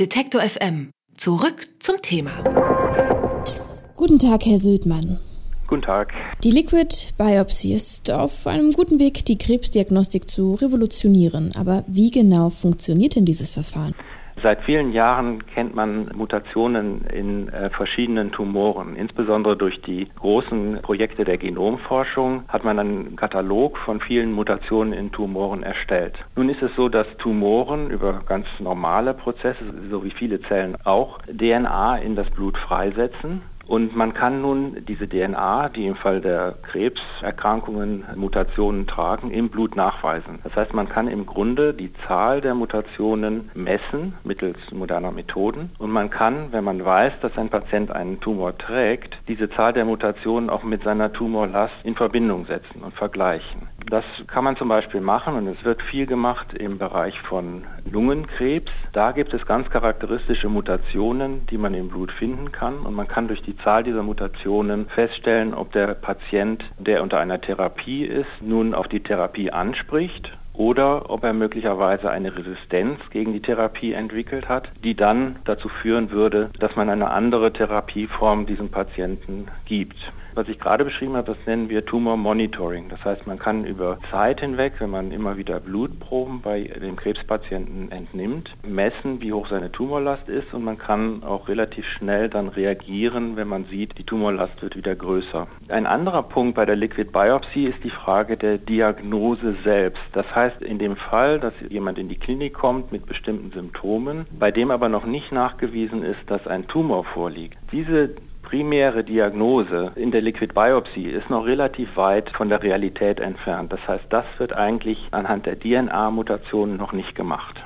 Detektor FM. Zurück zum Thema. Guten Tag, Herr Südmann. Guten Tag. Die Liquid Biopsy ist auf einem guten Weg, die Krebsdiagnostik zu revolutionieren. Aber wie genau funktioniert denn dieses Verfahren? Seit vielen Jahren kennt man Mutationen in äh, verschiedenen Tumoren. Insbesondere durch die großen Projekte der Genomforschung hat man einen Katalog von vielen Mutationen in Tumoren erstellt. Nun ist es so, dass Tumoren über ganz normale Prozesse, so wie viele Zellen auch, DNA in das Blut freisetzen und man kann nun diese DNA, die im Fall der Krebserkrankungen Mutationen tragen, im Blut nachweisen. Das heißt, man kann im Grunde die Zahl der Mutationen messen mittels moderner Methoden. Und man kann, wenn man weiß, dass ein Patient einen Tumor trägt, diese Zahl der Mutationen auch mit seiner Tumorlast in Verbindung setzen und vergleichen. Das kann man zum Beispiel machen und es wird viel gemacht im Bereich von Lungenkrebs. Da gibt es ganz charakteristische Mutationen, die man im Blut finden kann und man kann durch die Zahl dieser Mutationen feststellen, ob der Patient, der unter einer Therapie ist, nun auf die Therapie anspricht oder ob er möglicherweise eine Resistenz gegen die Therapie entwickelt hat, die dann dazu führen würde, dass man eine andere Therapieform diesem Patienten gibt. Was ich gerade beschrieben habe, das nennen wir Tumor Monitoring. Das heißt, man kann über Zeit hinweg, wenn man immer wieder Blutproben bei dem Krebspatienten entnimmt, messen, wie hoch seine Tumorlast ist und man kann auch relativ schnell dann reagieren, wenn man sieht, die Tumorlast wird wieder größer. Ein anderer Punkt bei der Liquid Biopsy ist die Frage der Diagnose selbst. Das heißt, in dem Fall, dass jemand in die Klinik kommt mit bestimmten Symptomen, bei dem aber noch nicht nachgewiesen ist, dass ein Tumor vorliegt. Diese primäre Diagnose in der Liquid Biopsy ist noch relativ weit von der Realität entfernt. Das heißt, das wird eigentlich anhand der DNA-Mutationen noch nicht gemacht.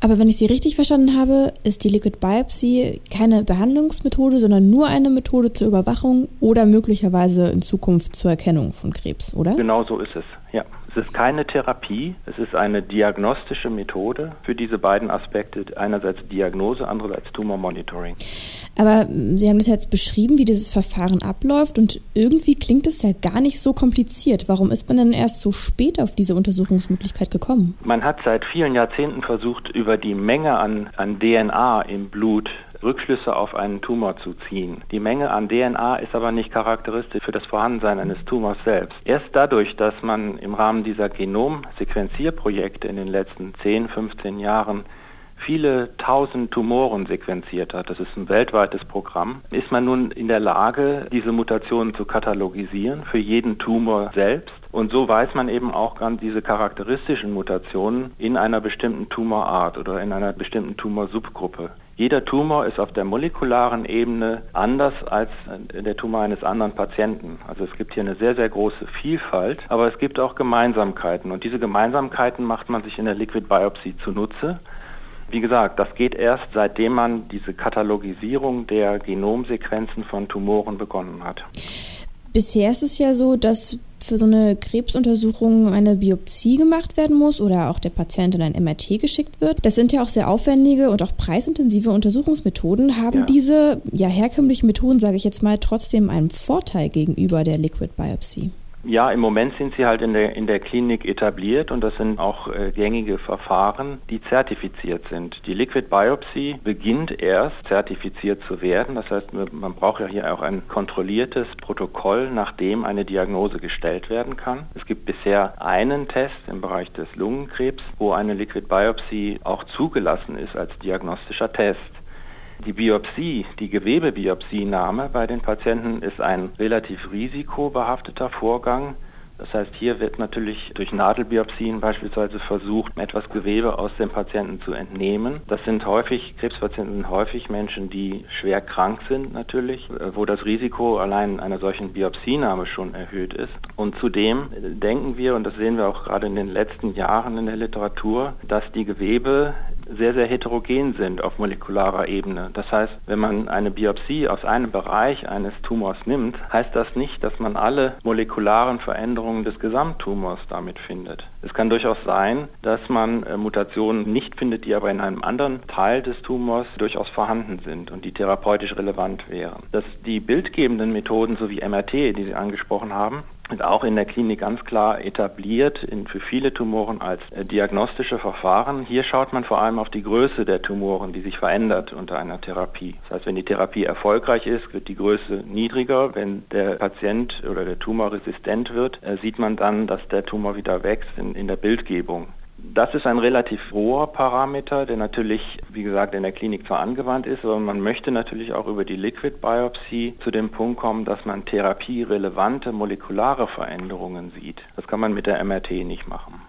Aber wenn ich Sie richtig verstanden habe, ist die Liquid Biopsy keine Behandlungsmethode, sondern nur eine Methode zur Überwachung oder möglicherweise in Zukunft zur Erkennung von Krebs, oder? Genau so ist es, ja. Es ist keine Therapie, es ist eine diagnostische Methode für diese beiden Aspekte, einerseits Diagnose, andererseits Tumormonitoring. Aber Sie haben das jetzt beschrieben, wie dieses Verfahren abläuft und irgendwie klingt es ja gar nicht so kompliziert. Warum ist man denn erst so spät auf diese Untersuchungsmöglichkeit gekommen? Man hat seit vielen Jahrzehnten versucht, über die Menge an, an DNA im Blut Rückschlüsse auf einen Tumor zu ziehen. Die Menge an DNA ist aber nicht charakteristisch für das Vorhandensein eines Tumors selbst. Erst dadurch, dass man im Rahmen dieser Genomsequenzierprojekte in den letzten 10, 15 Jahren viele tausend Tumoren sequenziert hat, das ist ein weltweites Programm, ist man nun in der Lage, diese Mutationen zu katalogisieren für jeden Tumor selbst. Und so weiß man eben auch ganz diese charakteristischen Mutationen in einer bestimmten Tumorart oder in einer bestimmten Tumorsubgruppe. Jeder Tumor ist auf der molekularen Ebene anders als der Tumor eines anderen Patienten. Also es gibt hier eine sehr, sehr große Vielfalt, aber es gibt auch Gemeinsamkeiten. Und diese Gemeinsamkeiten macht man sich in der Liquid Biopsy zunutze. Wie gesagt, das geht erst seitdem man diese Katalogisierung der Genomsequenzen von Tumoren begonnen hat. Bisher ist es ja so, dass für so eine Krebsuntersuchung eine Biopsie gemacht werden muss oder auch der Patient in ein MRT geschickt wird. Das sind ja auch sehr aufwendige und auch preisintensive Untersuchungsmethoden. Haben ja. diese ja herkömmlichen Methoden, sage ich jetzt mal, trotzdem einen Vorteil gegenüber der Liquid Biopsy? Ja, im Moment sind sie halt in der, in der Klinik etabliert und das sind auch äh, gängige Verfahren, die zertifiziert sind. Die Liquid Biopsy beginnt erst zertifiziert zu werden. Das heißt, man braucht ja hier auch ein kontrolliertes Protokoll, nach dem eine Diagnose gestellt werden kann. Es gibt bisher einen Test im Bereich des Lungenkrebs, wo eine Liquid Biopsy auch zugelassen ist als diagnostischer Test. Die Biopsie, die Gewebebiopsienahme bei den Patienten ist ein relativ risikobehafteter Vorgang. Das heißt, hier wird natürlich durch Nadelbiopsien beispielsweise versucht, etwas Gewebe aus dem Patienten zu entnehmen. Das sind häufig, Krebspatienten sind häufig Menschen, die schwer krank sind natürlich, wo das Risiko allein einer solchen Biopsienahme schon erhöht ist. Und zudem denken wir, und das sehen wir auch gerade in den letzten Jahren in der Literatur, dass die Gewebe sehr, sehr heterogen sind auf molekularer Ebene. Das heißt, wenn man eine Biopsie aus einem Bereich eines Tumors nimmt, heißt das nicht, dass man alle molekularen Veränderungen des Gesamttumors damit findet. Es kann durchaus sein, dass man äh, Mutationen nicht findet, die aber in einem anderen Teil des Tumors durchaus vorhanden sind und die therapeutisch relevant wären. Dass die bildgebenden Methoden sowie MRT, die Sie angesprochen haben, ist auch in der Klinik ganz klar etabliert in, für viele Tumoren als äh, diagnostische Verfahren. Hier schaut man vor allem auf die Größe der Tumoren, die sich verändert unter einer Therapie. Das heißt, wenn die Therapie erfolgreich ist, wird die Größe niedriger. Wenn der Patient oder der Tumor resistent wird, äh, sieht man dann, dass der Tumor wieder wächst in, in der Bildgebung. Das ist ein relativ hoher Parameter, der natürlich, wie gesagt, in der Klinik zwar angewandt ist, aber man möchte natürlich auch über die Liquid Biopsy zu dem Punkt kommen, dass man therapierelevante molekulare Veränderungen sieht. Das kann man mit der MRT nicht machen.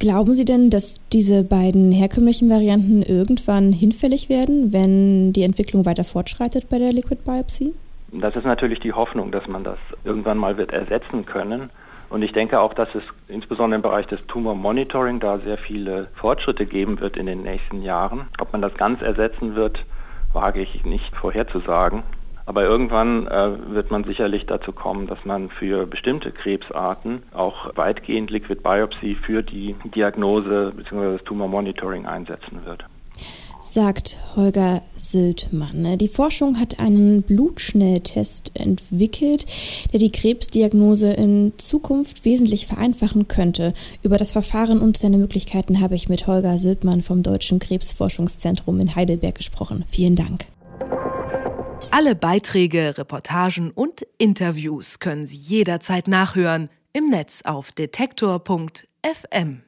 Glauben Sie denn, dass diese beiden herkömmlichen Varianten irgendwann hinfällig werden, wenn die Entwicklung weiter fortschreitet bei der Liquid Biopsy? Das ist natürlich die Hoffnung, dass man das irgendwann mal wird ersetzen können. Und ich denke auch, dass es insbesondere im Bereich des Tumor Monitoring da sehr viele Fortschritte geben wird in den nächsten Jahren. Ob man das ganz ersetzen wird, wage ich nicht vorherzusagen. Aber irgendwann äh, wird man sicherlich dazu kommen, dass man für bestimmte Krebsarten auch weitgehend Liquid Biopsy für die Diagnose bzw. das Tumor Monitoring einsetzen wird sagt Holger Sildmann. Die Forschung hat einen Blutschnelltest entwickelt, der die Krebsdiagnose in Zukunft wesentlich vereinfachen könnte. Über das Verfahren und seine Möglichkeiten habe ich mit Holger Sildmann vom Deutschen Krebsforschungszentrum in Heidelberg gesprochen. Vielen Dank. Alle Beiträge, Reportagen und Interviews können Sie jederzeit nachhören im Netz auf detektor.fm.